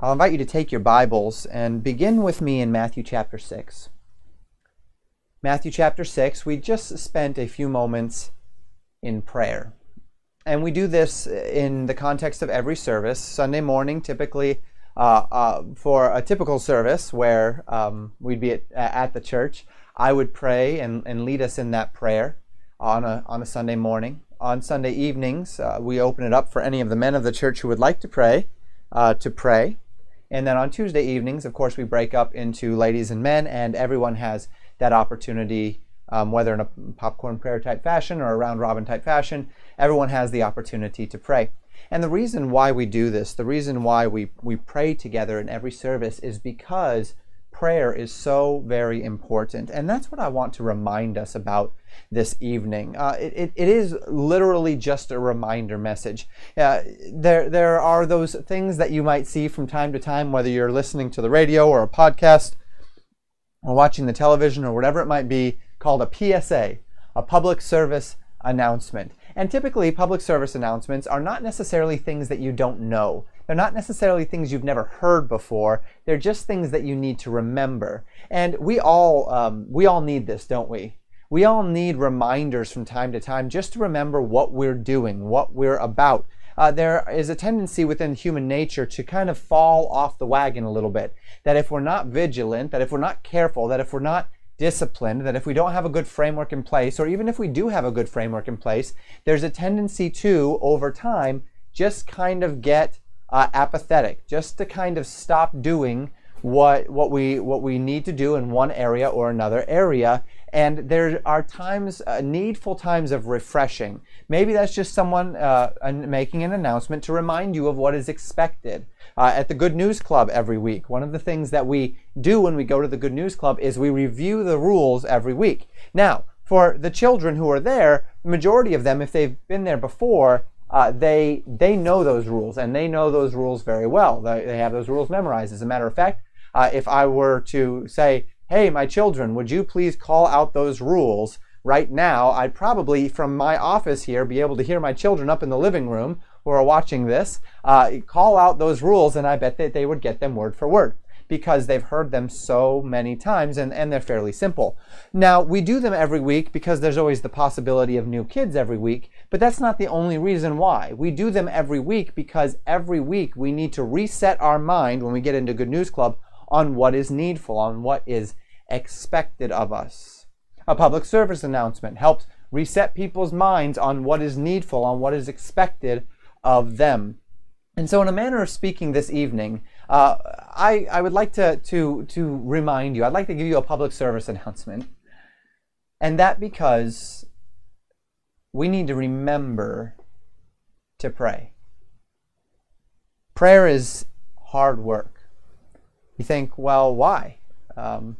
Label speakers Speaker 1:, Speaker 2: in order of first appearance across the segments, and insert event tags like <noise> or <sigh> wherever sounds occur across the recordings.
Speaker 1: I'll invite you to take your Bibles and begin with me in Matthew chapter 6. Matthew chapter 6, we just spent a few moments in prayer. And we do this in the context of every service. Sunday morning, typically, uh, uh, for a typical service where um, we'd be at, at, the church, I would pray and, and lead us in that prayer on a, on a Sunday morning. On Sunday evenings, uh, we open it up for any of the men of the church who would like to pray uh, to pray. And then on Tuesday evenings, of course, we break up into ladies and men, and everyone has that opportunity, um, whether in a popcorn prayer type fashion or a round robin type fashion, everyone has the opportunity to pray. And the reason why we do this, the reason why we, we pray together in every service is because prayer is so very important. And that's what I want to remind us about this evening. Uh, it, it is literally just a reminder message. Uh, there, there are those things that you might see from time to time, whether you're listening to the radio or a podcast or watching the television or whatever it might be, called a PSA, a public service announcement. And typically, public service announcements are not necessarily things that you don't know. They're not necessarily things you've never heard before. They're just things that you need to remember. And we all um, we all need this, don't we? We all need reminders from time to time just to remember what we're doing, what we're about. Uh, there is a tendency within human nature to kind of fall off the wagon a little bit. That if we're not vigilant, that if we're not careful, that if we're not disciplined, that if we don't have a good framework in place, or even if we do have a good framework in place, there's a tendency to, over time, just kind of get uh, apathetic, just to kind of stop doing what what we what we need to do in one area or another area. And there are times uh, needful times of refreshing. Maybe that's just someone uh, making an announcement to remind you of what is expected uh, at the good news club every week one of the things that we do when we go to the good news club is we review the rules every week now for the children who are there the majority of them if they've been there before uh, they they know those rules and they know those rules very well. They, they have those rules memorized. As a matter of fact, uh, if I were to say, hey, my children, would you please call out those rules right now? I'd probably, from my office here, be able to hear my children up in the living room who are watching this uh, call out those rules, and I bet that they would get them word for word because they've heard them so many times and, and they're fairly simple. Now, we do them every week because there's always the possibility of new kids every week, but that's not the only reason why. We do them every week because every week we need to reset our mind when we get into Good News Club on what is needful, on what is expected of us. A public service announcement helps reset people's minds on what is needful, on what is expected of them. And so, in a manner of speaking this evening, uh, I, I would like to, to, to remind you, I'd like to give you a public service announcement. And that because we need to remember to pray. Prayer is hard work. You think, well, why? Um,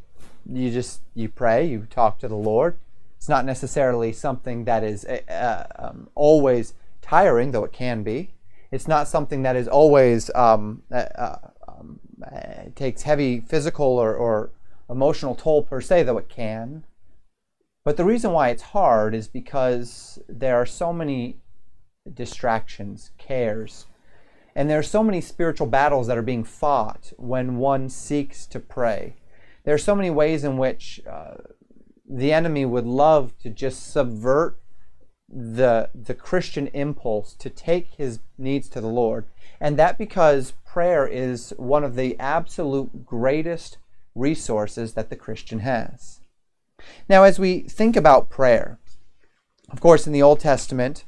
Speaker 1: you just you pray, you talk to the Lord. It's not necessarily something that is uh, um, always tiring, though it can be. It's not something that is always um, uh, um, uh, takes heavy physical or, or emotional toll per se, though it can. But the reason why it's hard is because there are so many distractions, cares, and there are so many spiritual battles that are being fought when one seeks to pray. There are so many ways in which uh, the enemy would love to just subvert the, the Christian impulse to take his needs to the Lord. And that because prayer is one of the absolute greatest resources that the Christian has. Now, as we think about prayer, of course, in the Old Testament,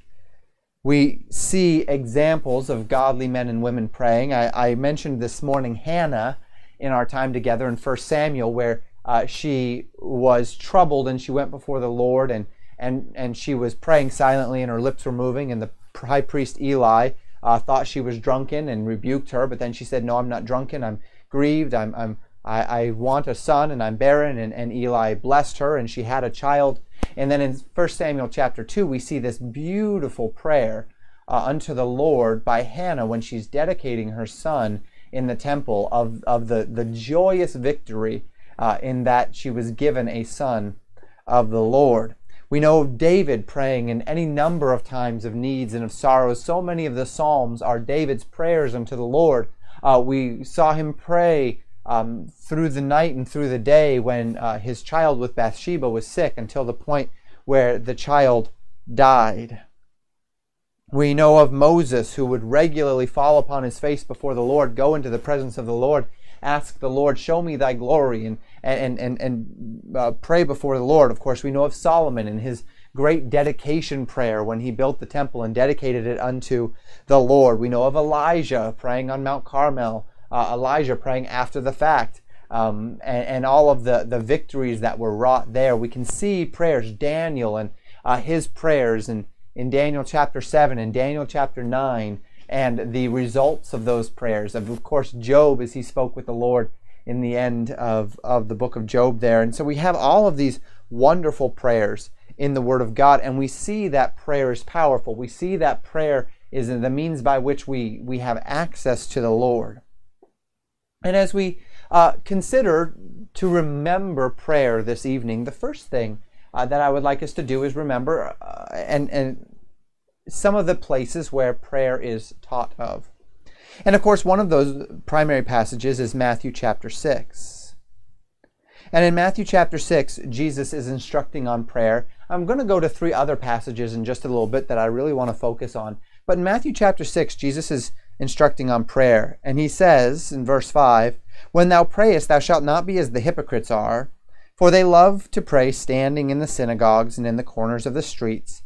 Speaker 1: we see examples of godly men and women praying. I, I mentioned this morning Hannah in our time together in 1 Samuel, where uh, she was troubled and she went before the Lord and, and, and she was praying silently and her lips were moving. And the high priest Eli uh, thought she was drunken and rebuked her, but then she said, No, I'm not drunken. I'm grieved. I'm, I'm, I, I want a son and I'm barren. And, and Eli blessed her and she had a child. And then in 1 Samuel chapter 2, we see this beautiful prayer uh, unto the Lord by Hannah when she's dedicating her son in the temple of, of the, the joyous victory uh, in that she was given a son of the Lord. We know of David praying in any number of times of needs and of sorrows. So many of the Psalms are David's prayers unto the Lord Uh, we saw him pray um, through the night and through the day when uh, his child with Bathsheba was sick until the point where the child died. We know of Moses who would regularly fall upon his face before the Lord, go into the presence of the Lord, ask the Lord, show me thy glory, and, and, and, and uh, pray before the Lord. Of course, we know of Solomon and his great dedication prayer when he built the temple and dedicated it unto the Lord. We know of Elijah praying on Mount Carmel, uh, Elijah praying after the fact. Um, and, and, all of the, the victories that were wrought there. We can see prayers, Daniel and uh, his prayers in, in Daniel chapter 7 and Daniel chapter 9, and the results of those prayers. Of, of course, Job as he spoke with the Lord in the end of, of the book of Job there. And so we have all of these wonderful prayers in the Word of God, and we see that prayer is powerful. We see that prayer is the means by which we, we have access to the Lord. And as we uh, consider to remember prayer this evening, the first thing uh, that I would like us to do is remember uh, and, and some of the places where prayer is taught of. And of course, one of those primary passages is Matthew chapter 6. And in Matthew chapter 6, Jesus is instructing on prayer. I'm going to go to three other passages in just a little bit that I really want to focus on. But in Matthew chapter 6, Jesus is instructing on prayer. And he says in verse 5 When thou prayest, thou shalt not be as the hypocrites are, for they love to pray standing in the synagogues and in the corners of the streets,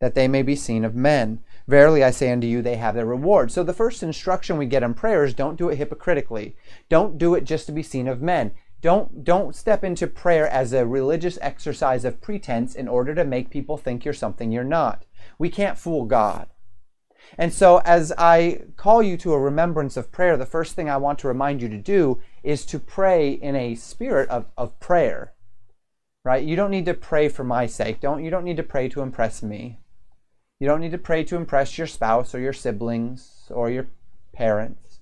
Speaker 1: that they may be seen of men. Verily I say unto you, they have their reward. So the first instruction we get in prayer is don't do it hypocritically. Don't do it just to be seen of men. Don't don't step into prayer as a religious exercise of pretense in order to make people think you're something you're not. We can't fool God. And so as I call you to a remembrance of prayer, the first thing I want to remind you to do is to pray in a spirit of, of prayer. Right? You don't need to pray for my sake. Don't you don't need to pray to impress me. You don't need to pray to impress your spouse or your siblings or your parents.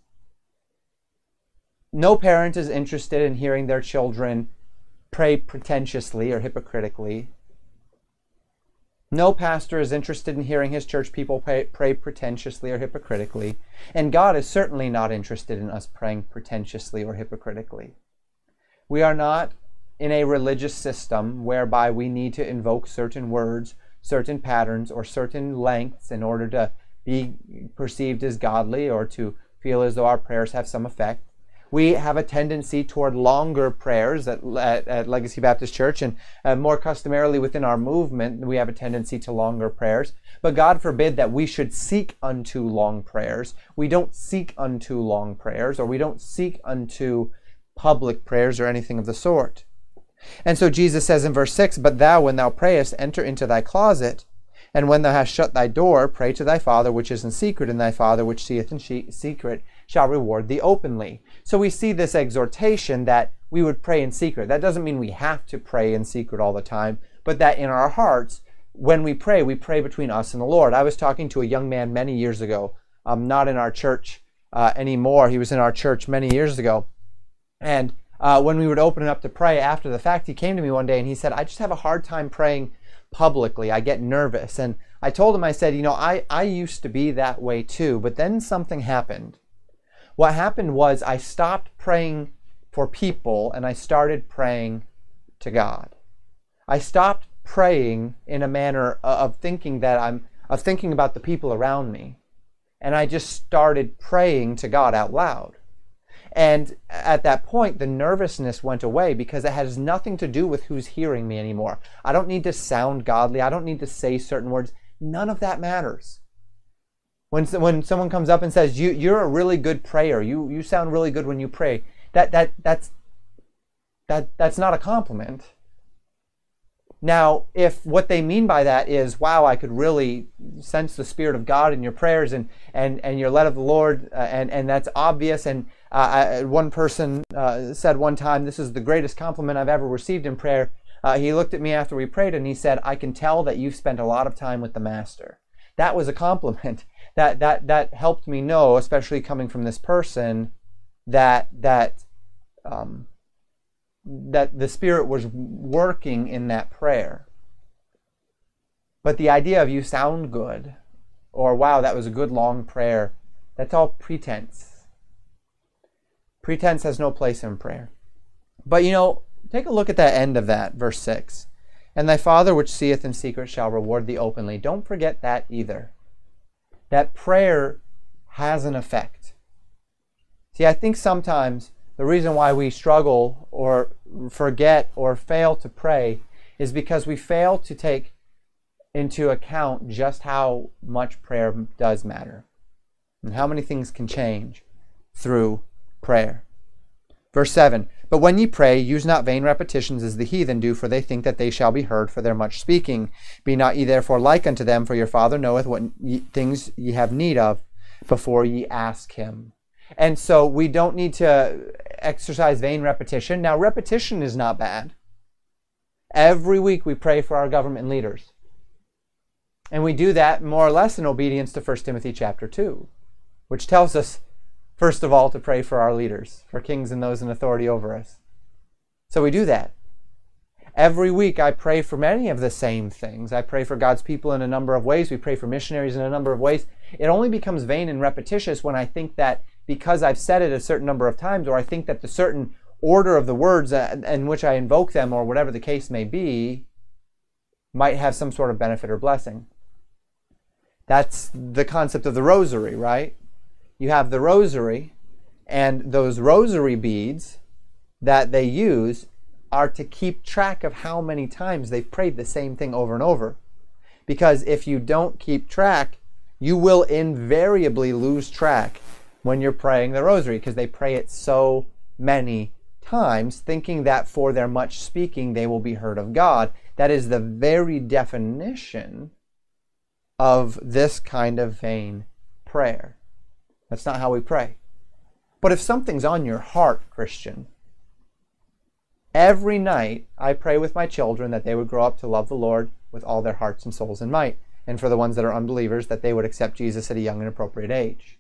Speaker 1: No parent is interested in hearing their children pray pretentiously or hypocritically. No pastor is interested in hearing his church people pray, pray, pretentiously or hypocritically. And God is certainly not interested in us praying pretentiously or hypocritically. We are not in a religious system whereby we need to invoke certain words certain patterns or certain lengths in order to be perceived as godly or to feel as though our prayers have some effect. We have a tendency toward longer prayers at, at, at Legacy Baptist Church, and uh, more customarily within our movement, we have a tendency to longer prayers. But God forbid that we should seek unto long prayers. We don't seek unto long prayers, or we don't seek unto public prayers or anything of the sort. And so Jesus says in verse 6 But thou, when thou prayest, enter into thy closet, and when thou hast shut thy door, pray to thy Father which is in secret, and thy Father which seeth in secret shall reward thee openly. So we see this exhortation that we would pray in secret. That doesn't mean we have to pray in secret all the time, but that in our hearts, when we pray, we pray between us and the Lord. I was talking to a young man many years ago, um, not in our church uh, anymore. He was in our church many years ago. And uh, when we would open it up to pray after the fact, he came to me one day and he said, I just have a hard time praying publicly. I get nervous. And I told him, I said, you know, I, I used to be that way too, but then something happened. What happened was I stopped praying for people and I started praying to God. I stopped praying in a manner of thinking that I'm of thinking about the people around me. And I just started praying to God out loud. And at that point, the nervousness went away because it has nothing to do with who's hearing me anymore. I don't need to sound godly. I don't need to say certain words. None of that matters. When, when someone comes up and says, you, You're a really good prayer, you, you sound really good when you pray, that, that, that's, that, that's not a compliment. Now, if what they mean by that is, wow, I could really sense the Spirit of God in your prayers and, and, and you're of the Lord, uh, and, and that's obvious, and I, one person uh, said one time, This is the greatest compliment I've ever received in prayer. Uh, he looked at me after we prayed and he said, I can tell that you've spent a lot of time with the Master. That was a compliment. <laughs> That, that, that helped me know, especially coming from this person, that, that, um, that the Spirit was working in that prayer. But the idea of you sound good, or wow, that was a good long prayer, that's all pretense Pretense has no place in prayer. But you know, take a look at that end of that, verse 6. And thy Father which seeth in secret shall reward thee openly. Don't forget that either. That prayer has an effect. See, I think sometimes the reason why we struggle or forget or fail to pray is because we fail to take into account just how much prayer does matter and how many things can change through prayer. Verse 7 But when ye pray, use not vain repetitions as the heathen do, for they think that they shall be heard for their much speaking. Be not ye therefore like unto them, for your Father knoweth what ye, things ye have need of before ye ask him. And so we don't need to exercise vain repetition. Now, repetition is not bad. Every week we pray for our government leaders. And we do that more or less in obedience to 1 Timothy chapter 2, which tells us, first of all, to pray for our leaders, for kings and those in authority over us. So we do that. Every week I pray for many of the same things. I pray for God's people in a number of ways. We pray for missionaries in a number of ways. It only becomes vain and repetitious when I think that because I've said it a certain number of times, or I think that the certain order of the words uh, in which I invoke them, or whatever the case may be, might have some sort of benefit or blessing. That's the concept of the rosary, right? You have the rosary, and those rosary beads that they use are to keep track of how many times they've prayed the same thing over and over. Because if you don't keep track, you will invariably lose track when you're praying the rosary because they pray it so many times, thinking that for their much speaking they will be heard of God. That is the very definition of this kind of vain prayer. That's not how we pray. But if something's on your heart, Christian, every night I pray with my children that they would grow up to love the Lord with all their hearts and souls and might. And for the ones that are unbelievers, that they would accept Jesus at a young and appropriate age.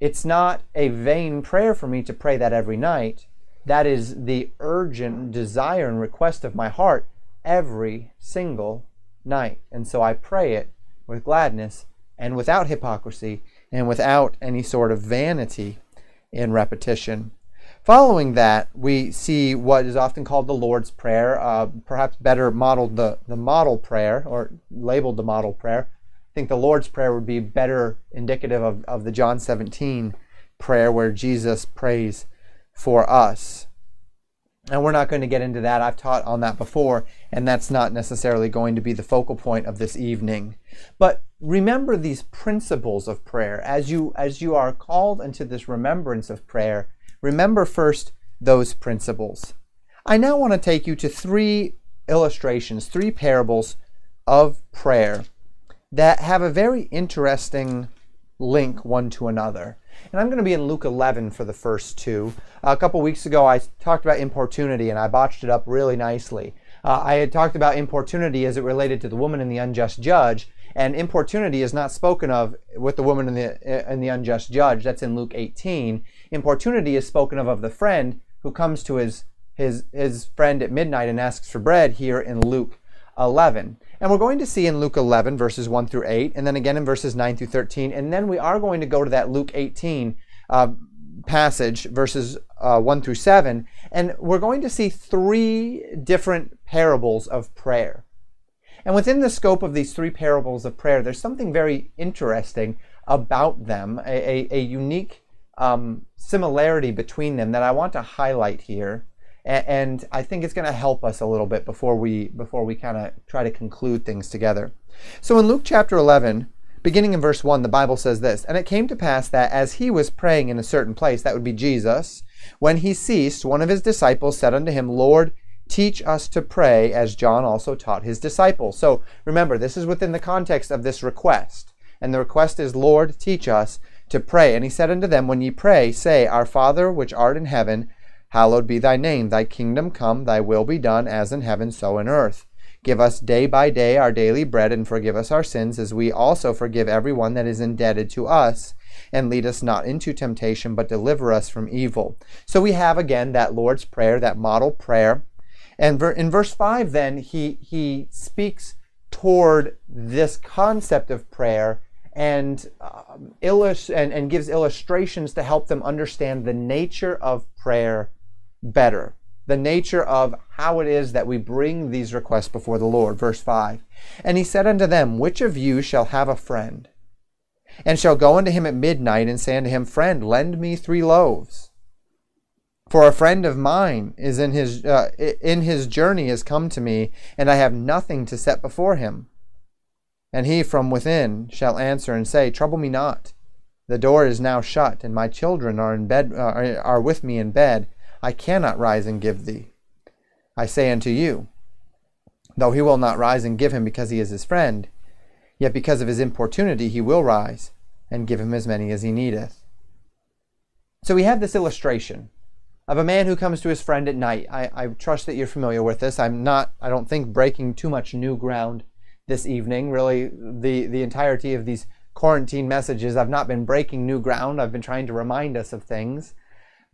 Speaker 1: It's not a vain prayer for me to pray that every night. That is the urgent desire and request of my heart every single night. And so I pray it with gladness and without hypocrisy and without any sort of vanity in repetition. Following that, we see what is often called the Lord's Prayer, uh, perhaps better modeled the, the model prayer or labeled the model prayer I think the Lord's Prayer would be better indicative of, of the John 17 prayer where Jesus prays for us. And we're not going to get into that. I've taught on that before, and that's not necessarily going to be the focal point of this evening. But remember these principles of prayer. As you as you are called into this remembrance of prayer, remember first those principles. I now want to take you to three illustrations, three parables of prayer that have a very interesting link one to another. And I'm going to be in Luke 11 for the first two. a couple weeks ago, I talked about importunity and I botched it up really nicely. Uh, I had talked about importunity as it related to the woman and the unjust judge, and importunity is not spoken of with the woman and the, and the unjust judge. That's in Luke 18. Importunity is spoken of of the friend who comes to his, his, his friend at midnight and asks for bread here in Luke 11. And we're going to see in Luke 11, verses 1 through 8, and then again in verses 9 through 13. And then we are going to go to that Luke 18 uh, passage, verses uh, 1 through 7. And we're going to see three different parables of prayer. And within the scope of these three parables of prayer, there's something very interesting about them, a, a, a unique um, similarity between them that I want to highlight here and I think it's going to help us a little bit before we before we kind of try to conclude things together. So in Luke chapter 11, beginning in verse 1, the Bible says this, and it came to pass that as he was praying in a certain place, that would be Jesus, when he ceased, one of his disciples said unto him, Lord, teach us to pray as John also taught his disciples. So remember, this is within the context of this request. And the request is, Lord, teach us to pray. And he said unto them, When ye pray, say, Our Father which art in heaven, Hallowed be thy name. Thy kingdom come, thy will be done, as in heaven, so in earth. Give us day by day our daily bread, and forgive us our sins, as we also forgive every one that is indebted to us. And lead us not into temptation, but deliver us from evil. So we have again that Lord's Prayer, that model prayer. And in verse 5, then, he, he speaks toward this concept of prayer and, um, illust- and, and gives illustrations to help them understand the nature of prayer better. The nature of how it is that we bring these requests before the Lord. Verse 5 And he said unto them, Which of you shall have a friend? And shall go unto him at midnight and say unto him, Friend, lend me three loaves. For a friend of mine is in his uh, in his journey has come to me, and I have nothing to set before him. And he from within shall answer and say, Trouble me not. The door is now shut, and my children are in bed uh, are with me in bed. I cannot rise and give thee. I say unto you, though he will not rise and give him because he is his friend, yet because of his importunity he will rise and give him as many as he needeth. So we have this illustration of a man who comes to his friend at night. I, I trust that you're familiar with this. I'm not, I don't think, breaking too much new ground this evening. Really, the, the entirety of these quarantine messages, I've not been breaking new ground. I've been trying to remind us of things.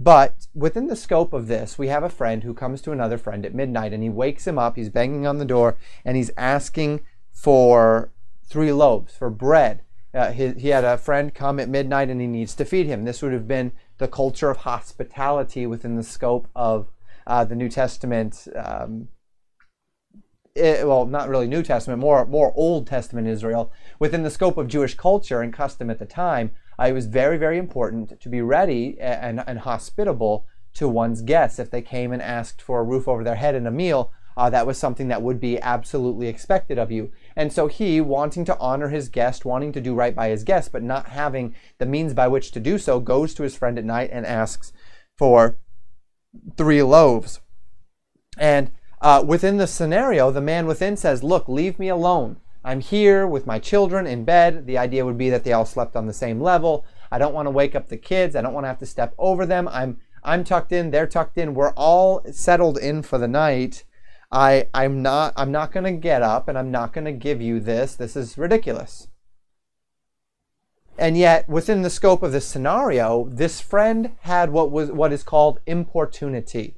Speaker 1: But within the scope of this, we have a friend who comes to another friend at midnight and he wakes him up, he's banging on the door, and he's asking for three loaves, for bread. Uh, he, he had a friend come at midnight and he needs to feed him. This would have been the culture of hospitality within the scope of uh, the New Testament. Um, it, well, not really New Testament, more more Old Testament Israel. Within the scope of Jewish culture and custom at the time, uh, it was very, very important to be ready and, and hospitable to one's guests. If they came and asked for a roof over their head and a meal, uh, that was something that would be absolutely expected of you. And so he, wanting to honor his guest, wanting to do right by his guest, but not having the means by which to do so, goes to his friend at night and asks for three loaves. And uh, within the scenario, the man within says, Look, leave me alone. I'm here with my children in bed. The idea would be that they all slept on the same level. I don't want to wake up the kids. I don't want to have to step over them. I'm I'm tucked in, they're tucked in. We're all settled in for the night. I I'm not I'm not going to get up and I'm not going to give you this. This is ridiculous. And yet, within the scope of this scenario, this friend had what was what is called importunity.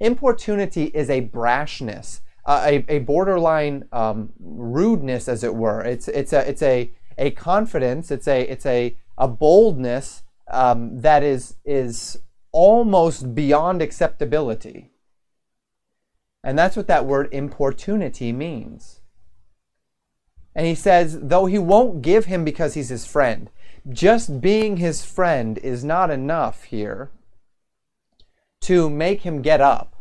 Speaker 1: Importunity is a brashness uh, a, a borderline um, rudeness, as it were. It's it's a it's a a confidence. It's a it's a a boldness um, that is is almost beyond acceptability. And that's what that word importunity means. And he says, though he won't give him because he's his friend, just being his friend is not enough here to make him get up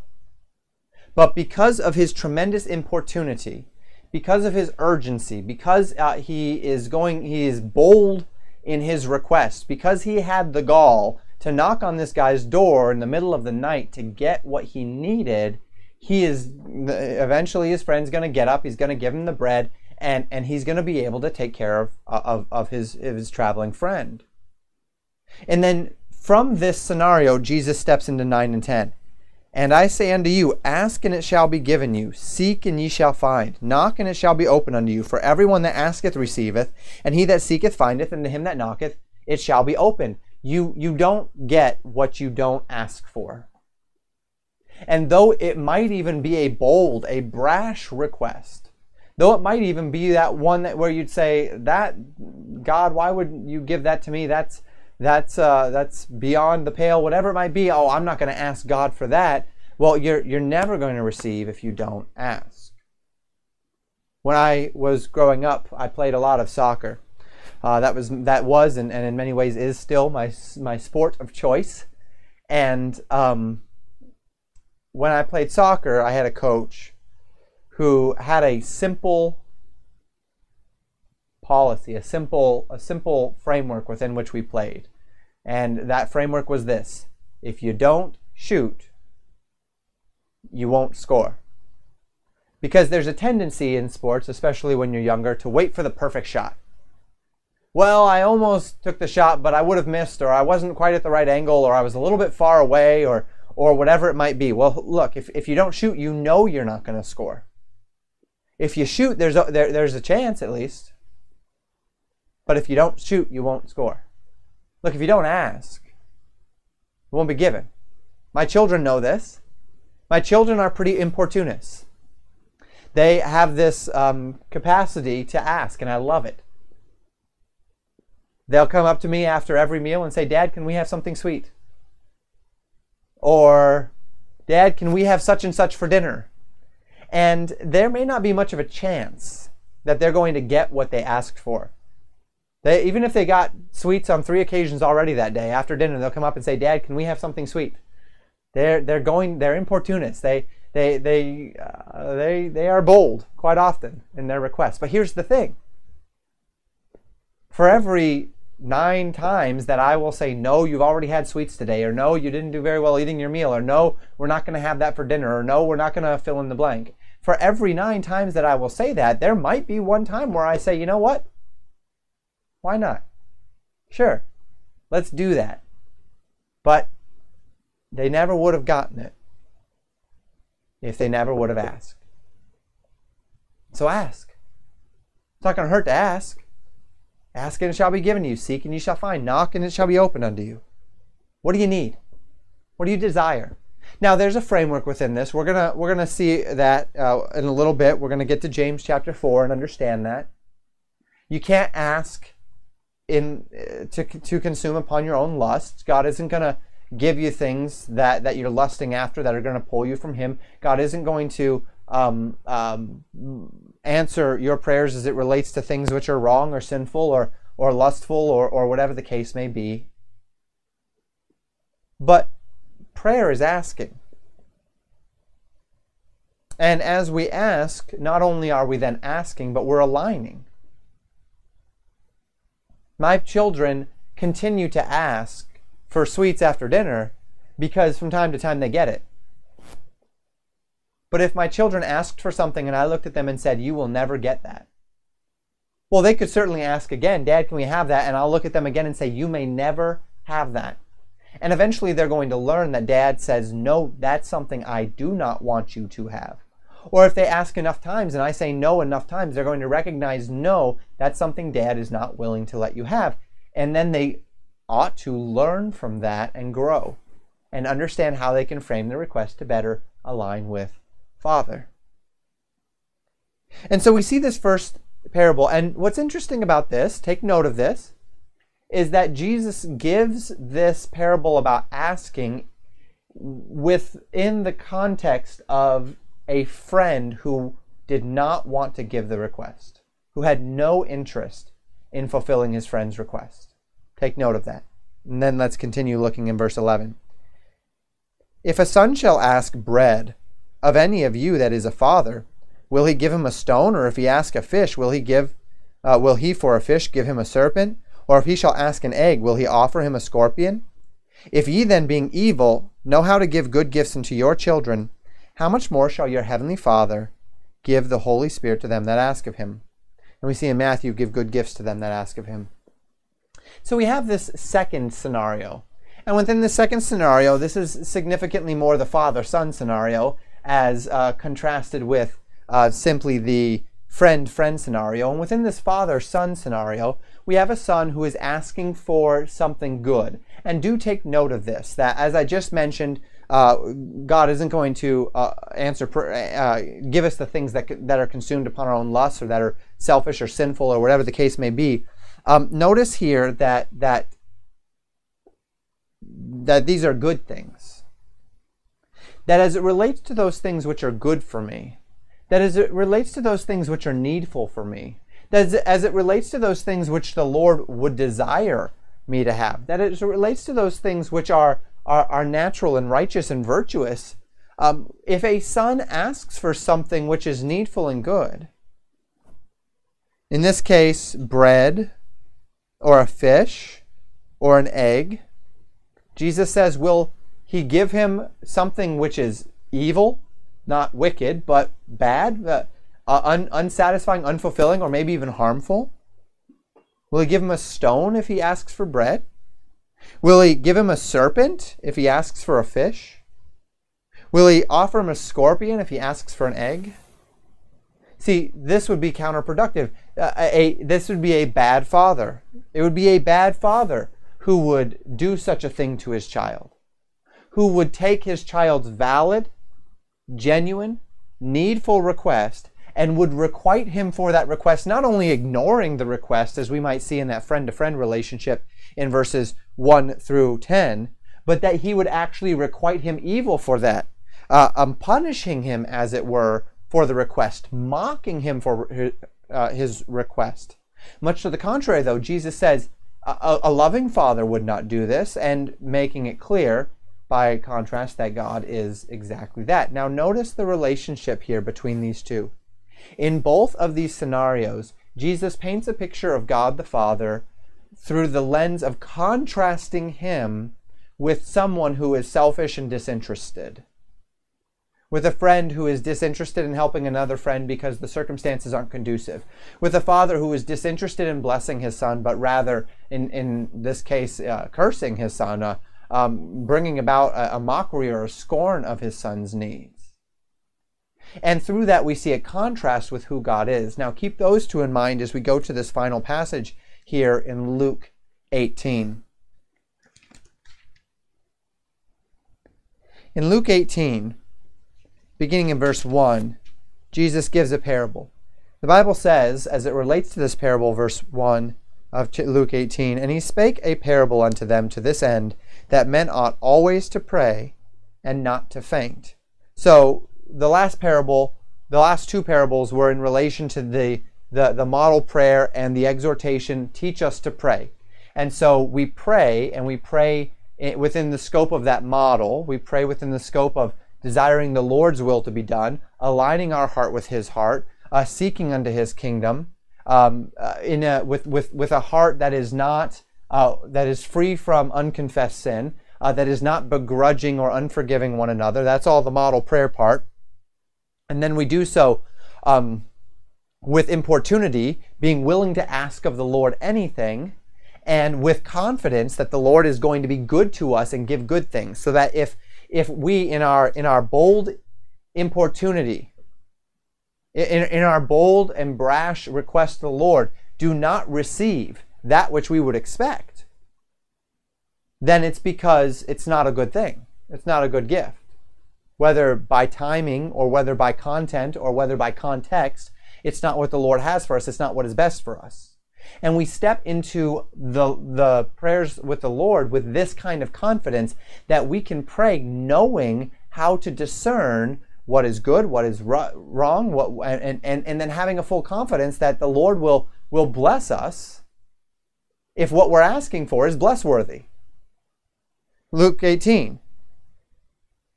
Speaker 1: but because of his tremendous importunity, because of his urgency, because uh, he is going, he is bold in his request, because he had the gall to knock on this guy's door in the middle of the night to get what he needed, he is eventually his friend's going to get up, he's going to give him the bread, and, and he's going to be able to take care of, of, of, his, of his traveling friend. And then from this scenario, Jesus steps into 9 and 10. And I say unto you, Ask and it shall be given you, seek and ye shall find, knock and it shall be opened unto you. For everyone that asketh receiveth, and he that seeketh findeth, and to him that knocketh it shall be opened. You, you don't get what you don't ask for. And though it might even be a bold, a brash request, though it might even be that one that where you'd say, That God, why would you give that to me? That's that's uh, that's beyond the pale, whatever it might be. Oh, I'm not going to ask God for that. Well, you're you're never going to receive if you don't ask. When I was growing up, I played a lot of soccer. Uh, that was that was and, and in many ways is still my my sport of choice. And um, when I played soccer, I had a coach who had a simple policy, a simple, a simple framework within which we played. And that framework was this if you don't shoot, you won't score. Because there's a tendency in sports, especially when you're younger, to wait for the perfect shot. Well, I almost took the shot, but I would have missed, or I wasn't quite at the right angle, or I was a little bit far away, or, or whatever it might be. Well, look, if, if you don't shoot, you know you're not going to score. If you shoot, there's a, there, there's a chance at least. But if you don't shoot, you won't score. Look, if you don't ask, it won't be given. My children know this. My children are pretty importunous. They have this um, capacity to ask, and I love it. They'll come up to me after every meal and say, Dad, can we have something sweet? Or, Dad, can we have such and such for dinner? And there may not be much of a chance that they're going to get what they asked for. They, even if they got sweets on three occasions already that day after dinner, they'll come up and say, "Dad, can we have something sweet?" They're they're going they're importunists. They they they uh, they they are bold quite often in their requests. But here's the thing: for every nine times that I will say, "No, you've already had sweets today," or "No, you didn't do very well eating your meal," or "No, we're not going to have that for dinner," or "No, we're not going to fill in the blank." For every nine times that I will say that, there might be one time where I say, "You know what? Why not? Sure, let's do that. But they never would have gotten it if they never would have asked. So ask. It's not going to hurt to ask. Ask and it shall be given you. Seek and you shall find. Knock and it shall be opened unto you. What do you need? What do you desire? Now, there's a framework within this. We're gonna we're gonna see that uh, in a little bit. We're gonna get to James chapter four and understand that you can't ask in to to consume upon your own lusts. God isn't going to give you things that that you're lusting after that are going to pull you from Him. God isn't going to um, um, answer your prayers as it relates to things which are wrong or sinful or or lustful or or whatever the case may be. But prayer is asking. And as we ask, not only are we then asking, but we're aligning. My children continue to ask for sweets after dinner because from time to time they get it. But if my children asked for something and I looked at them and said, You will never get that. Well, they could certainly ask again, Dad, can we have that? And I'll look at them again and say, You may never have that. And eventually they're going to learn that Dad says, No, that's something I do not want you to have. Or if they ask enough times and I say no enough times, they're going to recognize no, that's something dad is not willing to let you have. And then they ought to learn from that and grow and understand how they can frame the request to better align with Father. And so we see this first parable. And what's interesting about this, take note of this, is that Jesus gives this parable about asking within the context of a friend who did not want to give the request, who had no interest in fulfilling his friend's request. Take note of that. And then let's continue looking in verse 11. If a son shall ask bread of any of you that is a father, will he give him a stone? Or if he ask a fish, will he give uh, will he for a fish give him a serpent? Or if he shall ask an egg, will he offer him a scorpion? If ye then, being evil, know how to give good gifts unto your children, how much more shall your heavenly Father give the Holy Spirit to them that ask of him? And we see in Matthew, give good gifts to them that ask of him. So we have this second scenario. And within the second scenario, this is significantly more the father son scenario as uh, contrasted with uh, simply the friend friend scenario. And within this father son scenario, we have a son who is asking for something good. And do take note of this that, as I just mentioned, uh, God isn't going to uh, answer, uh, give us the things that that are consumed upon our own lusts or that are selfish or sinful or whatever the case may be. Um, notice here that that that these are good things. That as it relates to those things which are good for me, that as it relates to those things which are needful for me, that as it, as it relates to those things which the Lord would desire me to have, that as it relates to those things which are are, are natural and righteous and virtuous, um, if a son asks for something which is needful and good, in this case, bread or a fish or an egg, Jesus says, will he give him something which is evil, not wicked, but bad, uh, un- unsatisfying, unfulfilling, or maybe even harmful? Will he give him a stone if he asks for bread? Will he give him a serpent if he asks for a fish? Will he offer him a scorpion if he asks for an egg? See, this would be counterproductive. Uh, a, this would be a bad father. It would be a bad father who would do such a thing to his child, who would take his child's valid, genuine, needful request and would requite him for that request, not only ignoring the request, as we might see in that friend to friend relationship in verses 1 through 10, but that he would actually requite him evil for that, uh, um, punishing him, as it were, for the request, mocking him for uh, his request. Much to the contrary, though, Jesus says a, a loving father would not do this, and making it clear by contrast that God is exactly that. Now, notice the relationship here between these two. In both of these scenarios, Jesus paints a picture of God the Father through the lens of contrasting him with someone who is selfish and disinterested. With a friend who is disinterested in helping another friend because the circumstances aren't conducive. With a father who is disinterested in blessing his son, but rather, in, in this case, uh, cursing his son, uh, um, bringing about a, a mockery or a scorn of his son's needs. And through that, we see a contrast with who God is. Now, keep those two in mind as we go to this final passage here in Luke 18. In Luke 18, beginning in verse 1, Jesus gives a parable. The Bible says, as it relates to this parable, verse 1 of Luke 18, and he spake a parable unto them to this end, that men ought always to pray and not to faint. So, the last parable, the last two parables were in relation to the, the, the model prayer and the exhortation, teach us to pray. And so we pray, and we pray within the scope of that model. We pray within the scope of desiring the Lord's will to be done, aligning our heart with His heart, uh, seeking unto His kingdom, um, uh, in a, with, with, with a heart that is not uh, that is free from unconfessed sin, uh, that is not begrudging or unforgiving one another. That's all the model prayer part. And then we do so um, with importunity, being willing to ask of the Lord anything and with confidence that the Lord is going to be good to us and give good things. So that if if we in our in our bold importunity, in, in our bold and brash request to the Lord, do not receive that which we would expect, then it's because it's not a good thing. It's not a good gift. Whether by timing or whether by content or whether by context, it's not what the Lord has for us. It's not what is best for us and we step into the, the prayers with the Lord with this kind of confidence that we can pray knowing how to discern what is good, what is wrong, what, and, and, and then having a full confidence that the Lord will, will bless us if what we're asking for is blessworthy. Luke 18,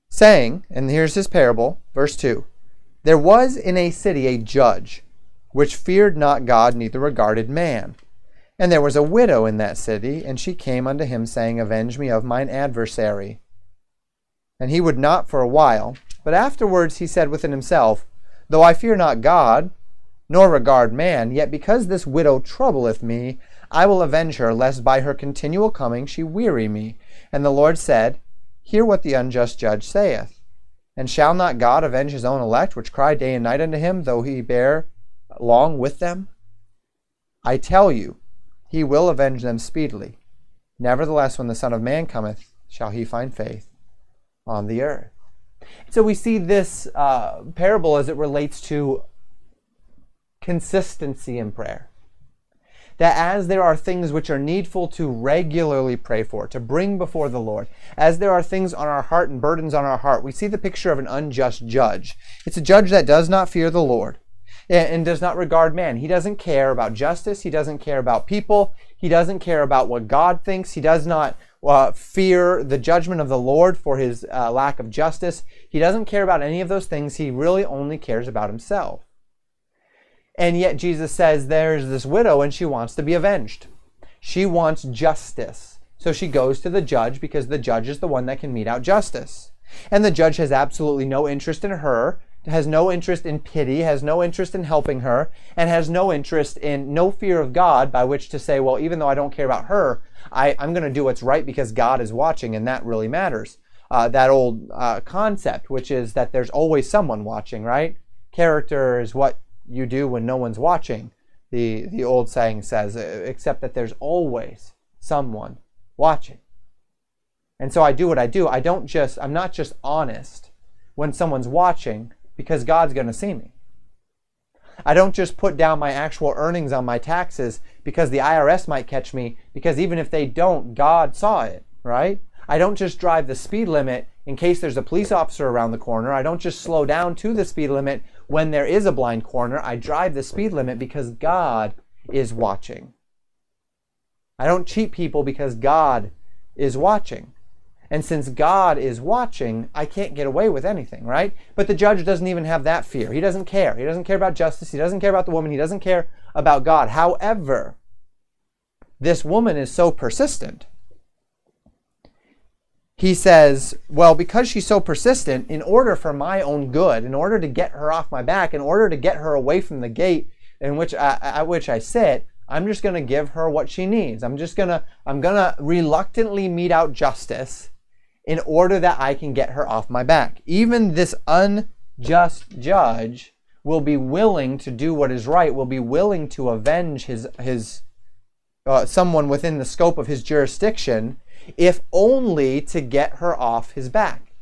Speaker 1: saying, and here's his parable, verse 2 There was in a city a judge which feared not God, neither regarded man. And there was a widow in that city, and she came unto him, saying, Avenge me of mine adversary. And he would not for a while, but afterwards he said within himself, Though I fear not God, nor regard man, yet because this widow troubleth me, I will avenge her, lest by her continual coming she weary me. And the Lord said, Hear what the unjust judge saith. And shall not God avenge his own elect, which cry day and night unto him, though he bear long with them? I tell you, he will avenge them speedily. Nevertheless, when the Son of Man cometh, shall he find faith on the earth. So we see this uh, parable as it relates to consistency in prayer. That as there are things which are needful to regularly pray for, to bring before the Lord, as there are things on our heart and burdens on our heart, we see the picture of an unjust judge. It's a judge that does not fear the Lord and does not regard man. He doesn't care about justice. He doesn't care about people. He doesn't care about what God thinks. He does not uh, fear the judgment of the Lord for his uh, lack of justice. He doesn't care about any of those things. He really only cares about himself. And yet Jesus says there's this widow and she wants to be avenged. She wants justice. So she goes to the judge because the judge is the one that can mete out justice. And the judge has absolutely no interest in her has no interest in pity, has no interest in helping her, and has no interest in no fear of God by which to say, well, even though I don't care about her, I, am going to do what's right because God is watching, and that really matters. Uh, that old uh, concept, which is that there's always someone watching, right? Character is what you do when no one's watching, the, the old saying says, except that there's always someone watching. And so I do what I do. I don't just, I'm not just honest when someone's watching, because God's going to see me. I don't just put down my actual earnings on my taxes because the IRS might catch me, because even if they don't, God saw it, right? I don't just drive the speed limit in case there's a police officer around the corner. I don't just slow down to the speed limit when there is a blind corner. I drive the speed limit because God is watching. I don't cheat people because God is watching. And since God is watching, I can't get away with anything, right? But the judge doesn't even have that fear. He doesn't care. He doesn't care about justice. He doesn't care about the woman. He doesn't care about God. However, this woman is so persistent. He says, Well, because she's so persistent, in order for my own good, in order to get her off my back, in order to get her away from the gate in which I, at which I sit, I'm just going to give her what she needs. I'm just going to I'm going to reluctantly mete out justice in order that I can get her off my back. Even this unjust judge will be willing to do what is right, will be willing to avenge his his uh, someone within the scope of his jurisdiction, if only to get her off his back.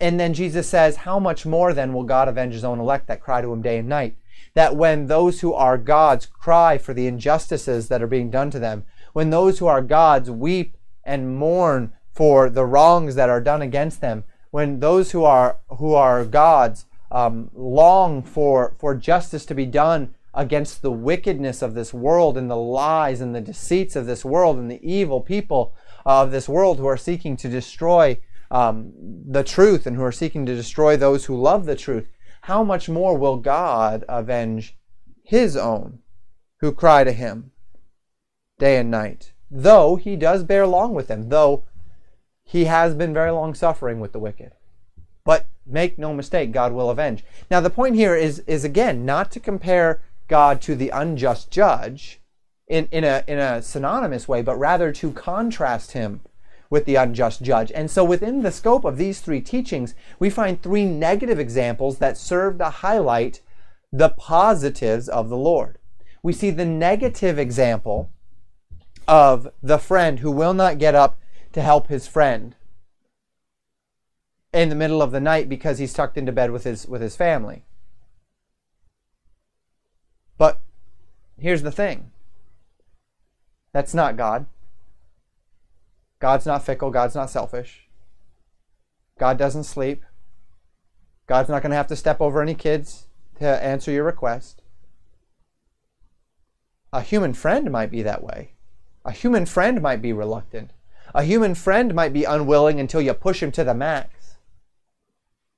Speaker 1: And then Jesus says, How much more then will God avenge his own elect that cry to him day and night? That when those who are God's cry for the injustices that are being done to them, when those who are God's weep and mourn for the wrongs that are done against them, when those who are who are God's um, long for for justice to be done against the wickedness of this world and the lies and the deceits of this world and the evil people of this world who are seeking to destroy um, the truth and who are seeking to destroy those who love the truth, how much more will God avenge his own who cry to him day and night? Though he does bear long with them, though he has been very long suffering with the wicked. But make no mistake, God will avenge. Now, the point here is, is again, not to compare God to the unjust judge in, in, a, in a synonymous way, but rather to contrast him with the unjust judge. And so, within the scope of these three teachings, we find three negative examples that serve to highlight the positives of the Lord. We see the negative example of the friend who will not get up to help his friend in the middle of the night because he's tucked into bed with his with his family. But here's the thing. That's not God. God's not fickle, God's not selfish. God doesn't sleep. God's not going to have to step over any kids to answer your request. A human friend might be that way. A human friend might be reluctant. A human friend might be unwilling until you push him to the max.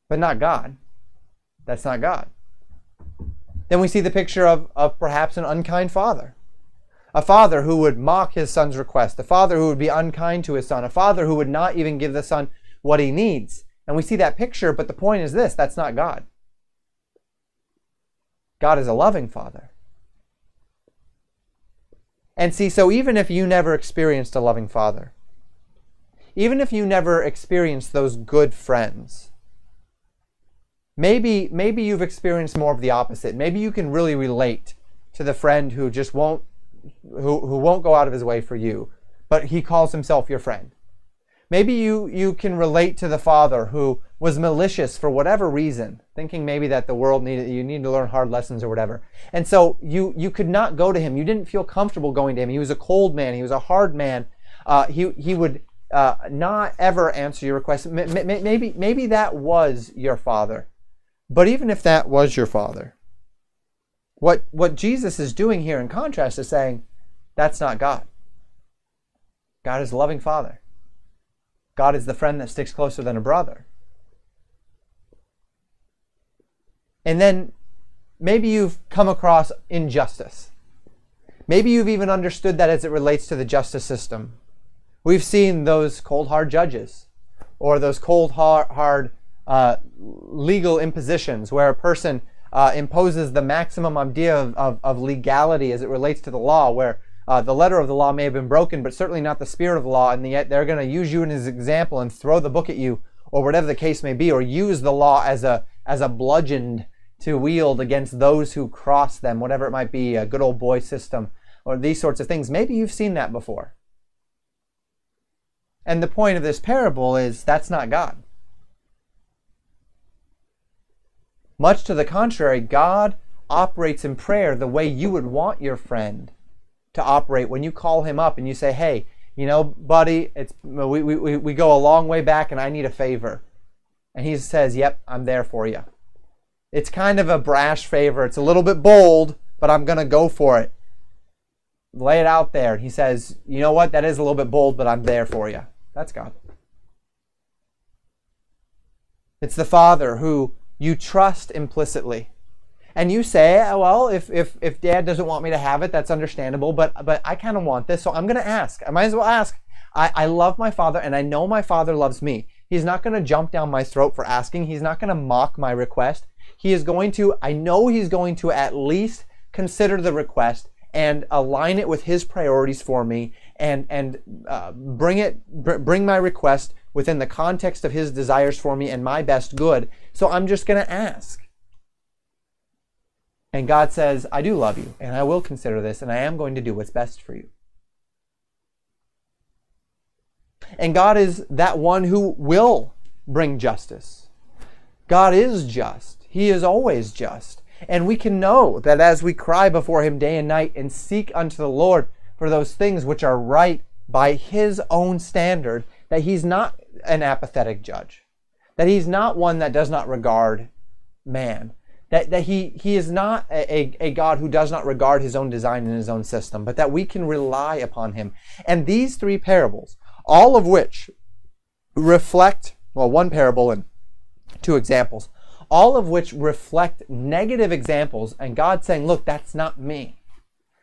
Speaker 1: But not God. That's not God. Then we see the picture of, of perhaps an unkind father. A father who would mock his son's request. A father who would be unkind to his son. A father who would not even give the son what he needs. And we see that picture, but the point is this that's not God. God is a loving father. And see, so even if you never experienced a loving father, even if you never experienced those good friends, maybe maybe you've experienced more of the opposite. Maybe you can really relate to the friend who just won't who, who won't go out of his way for you, but he calls himself your friend. Maybe you, you can relate to the father who was malicious for whatever reason, thinking maybe that the world needed you need to learn hard lessons or whatever. And so you you could not go to him. You didn't feel comfortable going to him. He was a cold man. He was a hard man. Uh, he he would uh, not ever answer your requests. Maybe maybe that was your father. But even if that was your father, what what Jesus is doing here in contrast is saying that's not God. God is a loving father. God is the friend that sticks closer than a brother. And then maybe you've come across injustice. Maybe you've even understood that as it relates to the justice system. We've seen those cold, hard judges or those cold, hard, hard uh, legal impositions where a person uh, imposes the maximum idea of, of, of, legality as it relates to the law, where uh, the letter of the law may have been broken, but certainly not the spirit of the law, and yet they're going to use you as an example and throw the book at you, or whatever the case may be, or use the law as a as a bludgeon to wield against those who cross them, whatever it might be, a good old boy system, or these sorts of things. Maybe you've seen that before. And the point of this parable is that's not God. Much to the contrary, God operates in prayer the way you would want your friend to operate when you call him up and you say, "Hey, you know, buddy, it's we, we, we go a long way back and I need a favor." And he says, "Yep, I'm there for you." It's kind of a brash favor. It's a little bit bold, but I'm going to go for it. Lay it out there. He says, "You know what? That is a little bit bold, but I'm there for you." That's God. It's the Father who you trust implicitly. And you say, well, if, if, if dad doesn't want me to have it, that's understandable, but, but I kind of want this, so I'm going to ask. I might as well ask. I, I love my father, and I know my father loves me. He's not going to jump down my throat for asking. He's not going to mock my request. He is going to, I know he's going to at least consider the request and align it with his priorities for me and, and uh, bring, it, br- bring my request within the context of his desires for me and my best good. So I'm just going to ask. And God says, I do love you, and I will consider this, and I am going to do what's best for you. And God is that one who will bring justice. God is just. He is always just. And we can know that as we cry before Him day and night and seek unto the Lord for those things which are right by His own standard, that He's not an apathetic judge, that He's not one that does not regard man, that, that he, he is not a, a God who does not regard his own design and his own system, but that we can rely upon him. And these three parables, all of which reflect, well, one parable and two examples, all of which reflect negative examples, and God saying, Look, that's not me.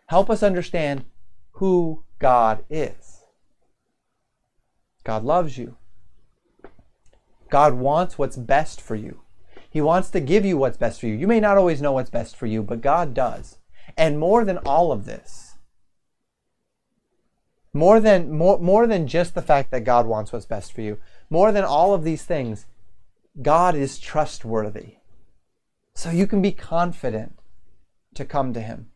Speaker 1: Help us understand who God is. God loves you. God wants what's best for you. He wants to give you what's best for you. You may not always know what's best for you, but God does. And more than all of this, more than more, more than just the fact that God wants what's best for you, more than all of these things, God is trustworthy. So you can be confident to come to him.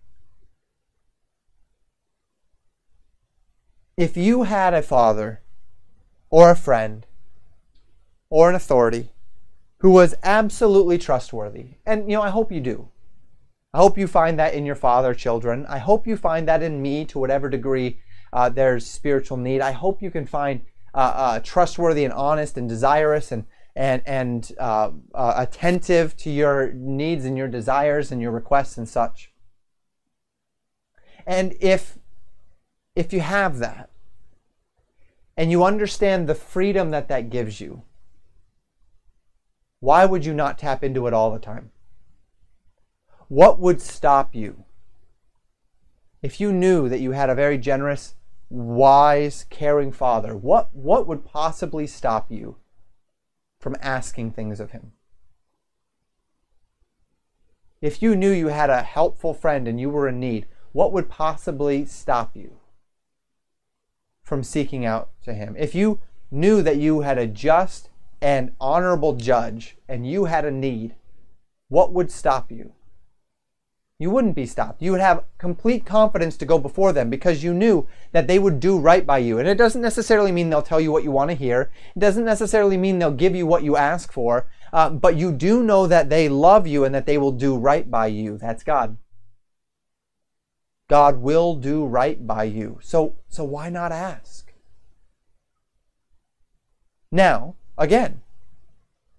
Speaker 1: If you had a father or a friend or an authority who was absolutely trustworthy. And, you know, I hope you do. I hope you find that in your father, children. I hope you find that in me to whatever degree uh, there's spiritual need. I hope you can find uh, uh, trustworthy and honest and desirous and and and uh, uh, attentive to your needs and your desires and your requests and such. And if if you have that, and you understand the freedom that that gives you, why would you not tap into it all the time? What would stop you? If you knew that you had a very generous, wise, caring father, what, what would possibly stop you from asking things of him? If you knew you had a helpful friend and you were in need, what would possibly stop you from seeking out to him? If you knew that you had a just and honorable judge and you had a need, what would stop you? You wouldn't be stopped. You would have complete confidence to go before them because you knew that they would do right by you. And it doesn't necessarily mean they'll tell you what you want to hear. It doesn't necessarily mean they'll give you what you ask for. Uh, but you do know that they love you and that they will do right by you. That's God. God will do right by you. So, so why not ask? Now, Again,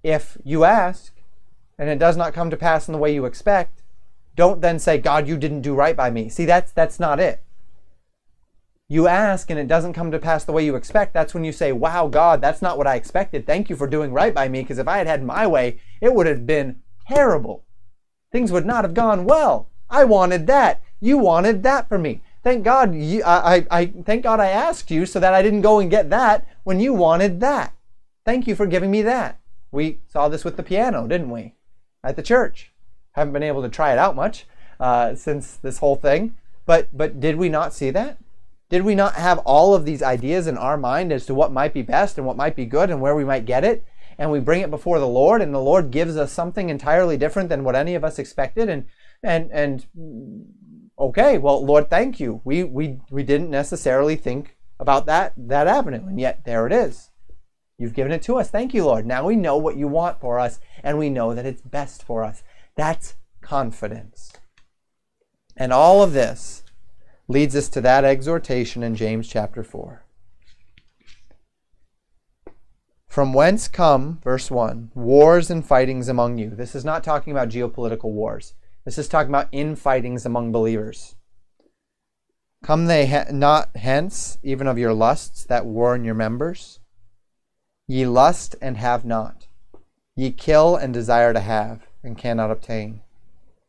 Speaker 1: if you ask and it does not come to pass in the way you expect, don't then say, God, you didn't do right by me. See, that's, that's not it. You ask and it doesn't come to pass the way you expect. That's when you say, Wow, God, that's not what I expected. Thank you for doing right by me. Because if I had had my way, it would have been terrible. Things would not have gone well. I wanted that. You wanted that for me. Thank God, you, I, I, I, thank God I asked you so that I didn't go and get that when you wanted that. Thank you for giving me that. We saw this with the piano, didn't we? At the church. Haven't been able to try it out much uh, since this whole thing. But but did we not see that? Did we not have all of these ideas in our mind as to what might be best and what might be good and where we might get it? And we bring it before the Lord, and the Lord gives us something entirely different than what any of us expected. And and and okay, well, Lord, thank you. We we we didn't necessarily think about that that avenue, and yet there it is. You've given it to us. Thank you, Lord. Now we know what you want for us, and we know that it's best for us. That's confidence. And all of this leads us to that exhortation in James chapter 4. From whence come, verse 1, wars and fightings among you? This is not talking about geopolitical wars. This is talking about infightings among believers. Come they not hence, even of your lusts that war in your members? Ye lust and have not. Ye kill and desire to have, and cannot obtain.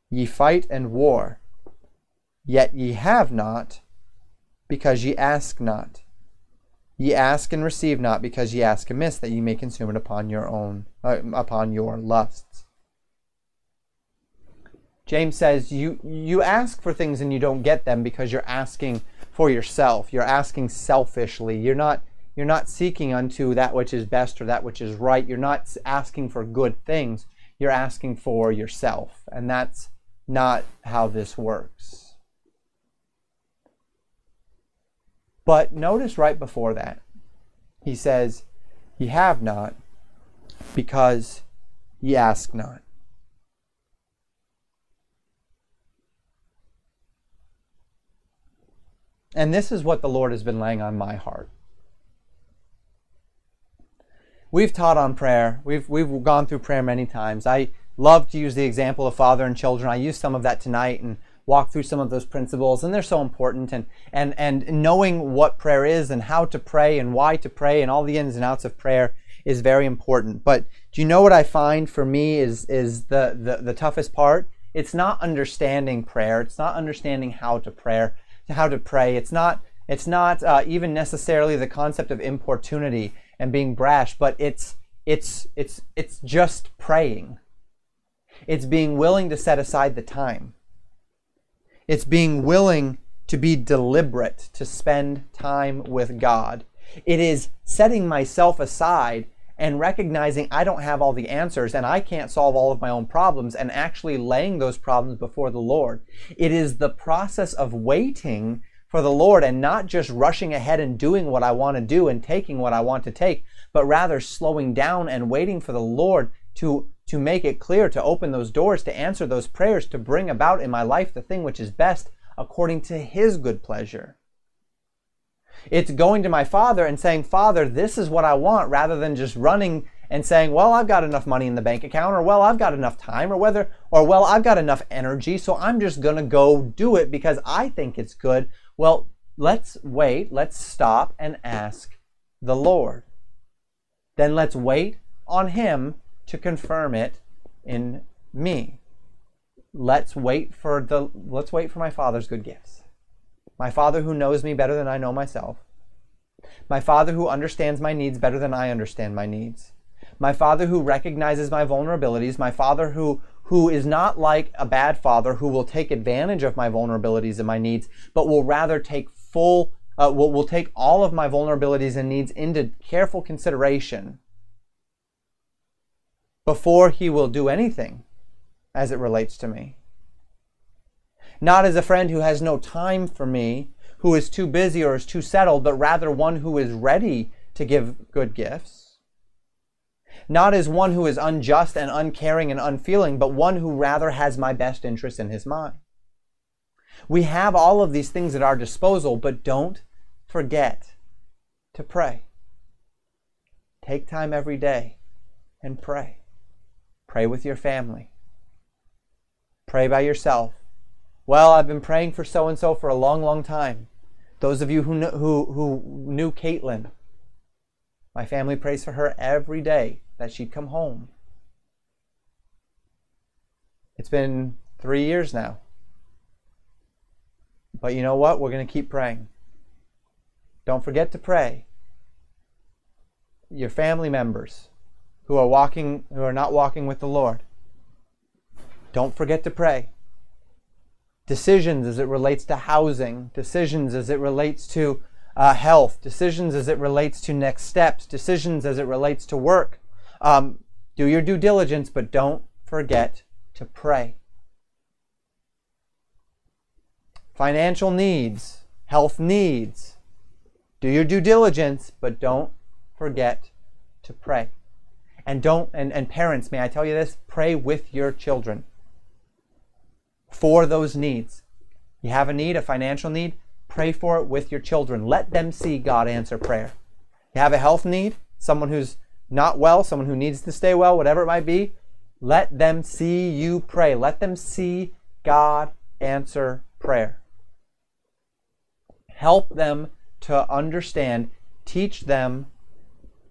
Speaker 1: Ye fight and war, yet ye have not, because ye ask not. Ye ask and receive not, because ye ask amiss, that ye may consume it upon your own, uh, upon your lusts. James says you you ask for things and you don't get them because you're asking for yourself. You're asking selfishly. You're not you're not seeking unto that which is best or that which is right. You're not asking for good things. You're asking for yourself, and that's not how this works. But notice right before that, he says, Ye have not, because ye ask not. And this is what the Lord has been laying on my heart. We've taught on prayer. We've, we've gone through prayer many times. I love to use the example of father and children. I use some of that tonight and walk through some of those principles and they're so important and and and knowing what prayer is and how to pray and why to pray and all the ins and outs of prayer is very important but do you know what i find for me is is the the, the toughest part it's not understanding prayer it's not understanding how to prayer how to pray it's not it's not uh, even necessarily the concept of importunity and being brash but it's it's it's it's just praying it's being willing to set aside the time it's being willing to be deliberate, to spend time with God. It is setting myself aside and recognizing I don't have all the answers and I can't solve all of my own problems and actually laying those problems before the Lord. It is the process of waiting for the Lord and not just rushing ahead and doing what I want to do and taking what I want to take, but rather slowing down and waiting for the Lord to to make it clear, to open those doors, to answer those prayers, to bring about in my life the thing which is best according to His good pleasure. It's going to my Father and saying, Father, this is what I want, rather than just running and saying, well, I've got enough money in the bank account, or well, I've got enough time, or whether, or well, I've got enough energy, so I'm just going to go do it because I think it's good. Well, let's wait, let's stop and ask the Lord. Then let's wait on Him to confirm it in me. Let's wait for the let's wait for my father's good gifts. My father who knows me better than I know myself. My father who understands my needs better than I understand my needs. My father who recognizes my vulnerabilities, my father who who is not like a bad father who will take advantage of my vulnerabilities and my needs, but will rather take full uh, will, will take all of my vulnerabilities and needs into careful consideration before he will do anything as it relates to me. Not as a friend who has no time for me, who is too busy or is too settled, but rather one who is ready to give good gifts. Not as one who is unjust and uncaring and unfeeling, but one who rather has my best interest in his mind. We have all of these things at our disposal, but don't forget to pray. Take time every day and pray. Pray with your family. Pray by yourself. Well, I've been praying for so and so for a long, long time. Those of you who, who, who knew Caitlin, my family prays for her every day that she'd come home. It's been three years now. But you know what? We're going to keep praying. Don't forget to pray. Your family members, who are walking who are not walking with the Lord. Don't forget to pray. Decisions as it relates to housing, decisions as it relates to uh, health, decisions as it relates to next steps, decisions as it relates to work. Um, do your due diligence, but don't forget to pray. Financial needs, health needs. Do your due diligence, but don't forget to pray. And don't and, and parents, may I tell you this, pray with your children. for those needs. You have a need, a financial need, pray for it with your children. Let them see God answer prayer. You have a health need, someone who's not well, someone who needs to stay well, whatever it might be, let them see you pray. Let them see God answer prayer. Help them to understand, teach them,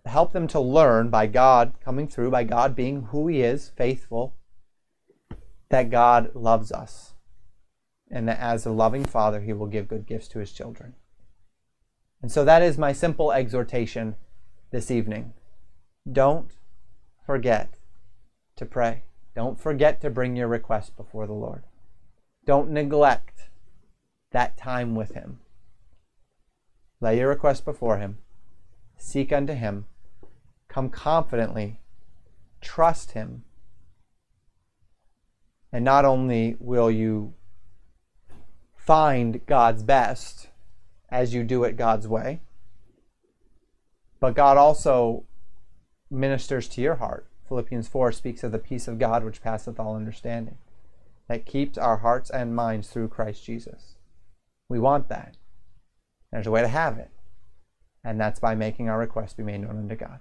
Speaker 1: help them to learn by God coming through, by God being who He is, faithful, that God loves us. And that as a loving Father, He will give good gifts to His children. And so that is my simple exhortation this evening. Don't forget to pray. Don't forget to bring your request before the Lord. Don't neglect that time with Him. Lay your request before Him. Seek unto Him. Come confidently. Trust Him. And not only will you find God's best as you do it God's way, but God also ministers to your heart Philippians 4 speaks of the peace of God which passeth all understanding, that keeps our hearts and minds through Christ Jesus. We want that. There's a way to have it, and that's by making our requests be made known unto God.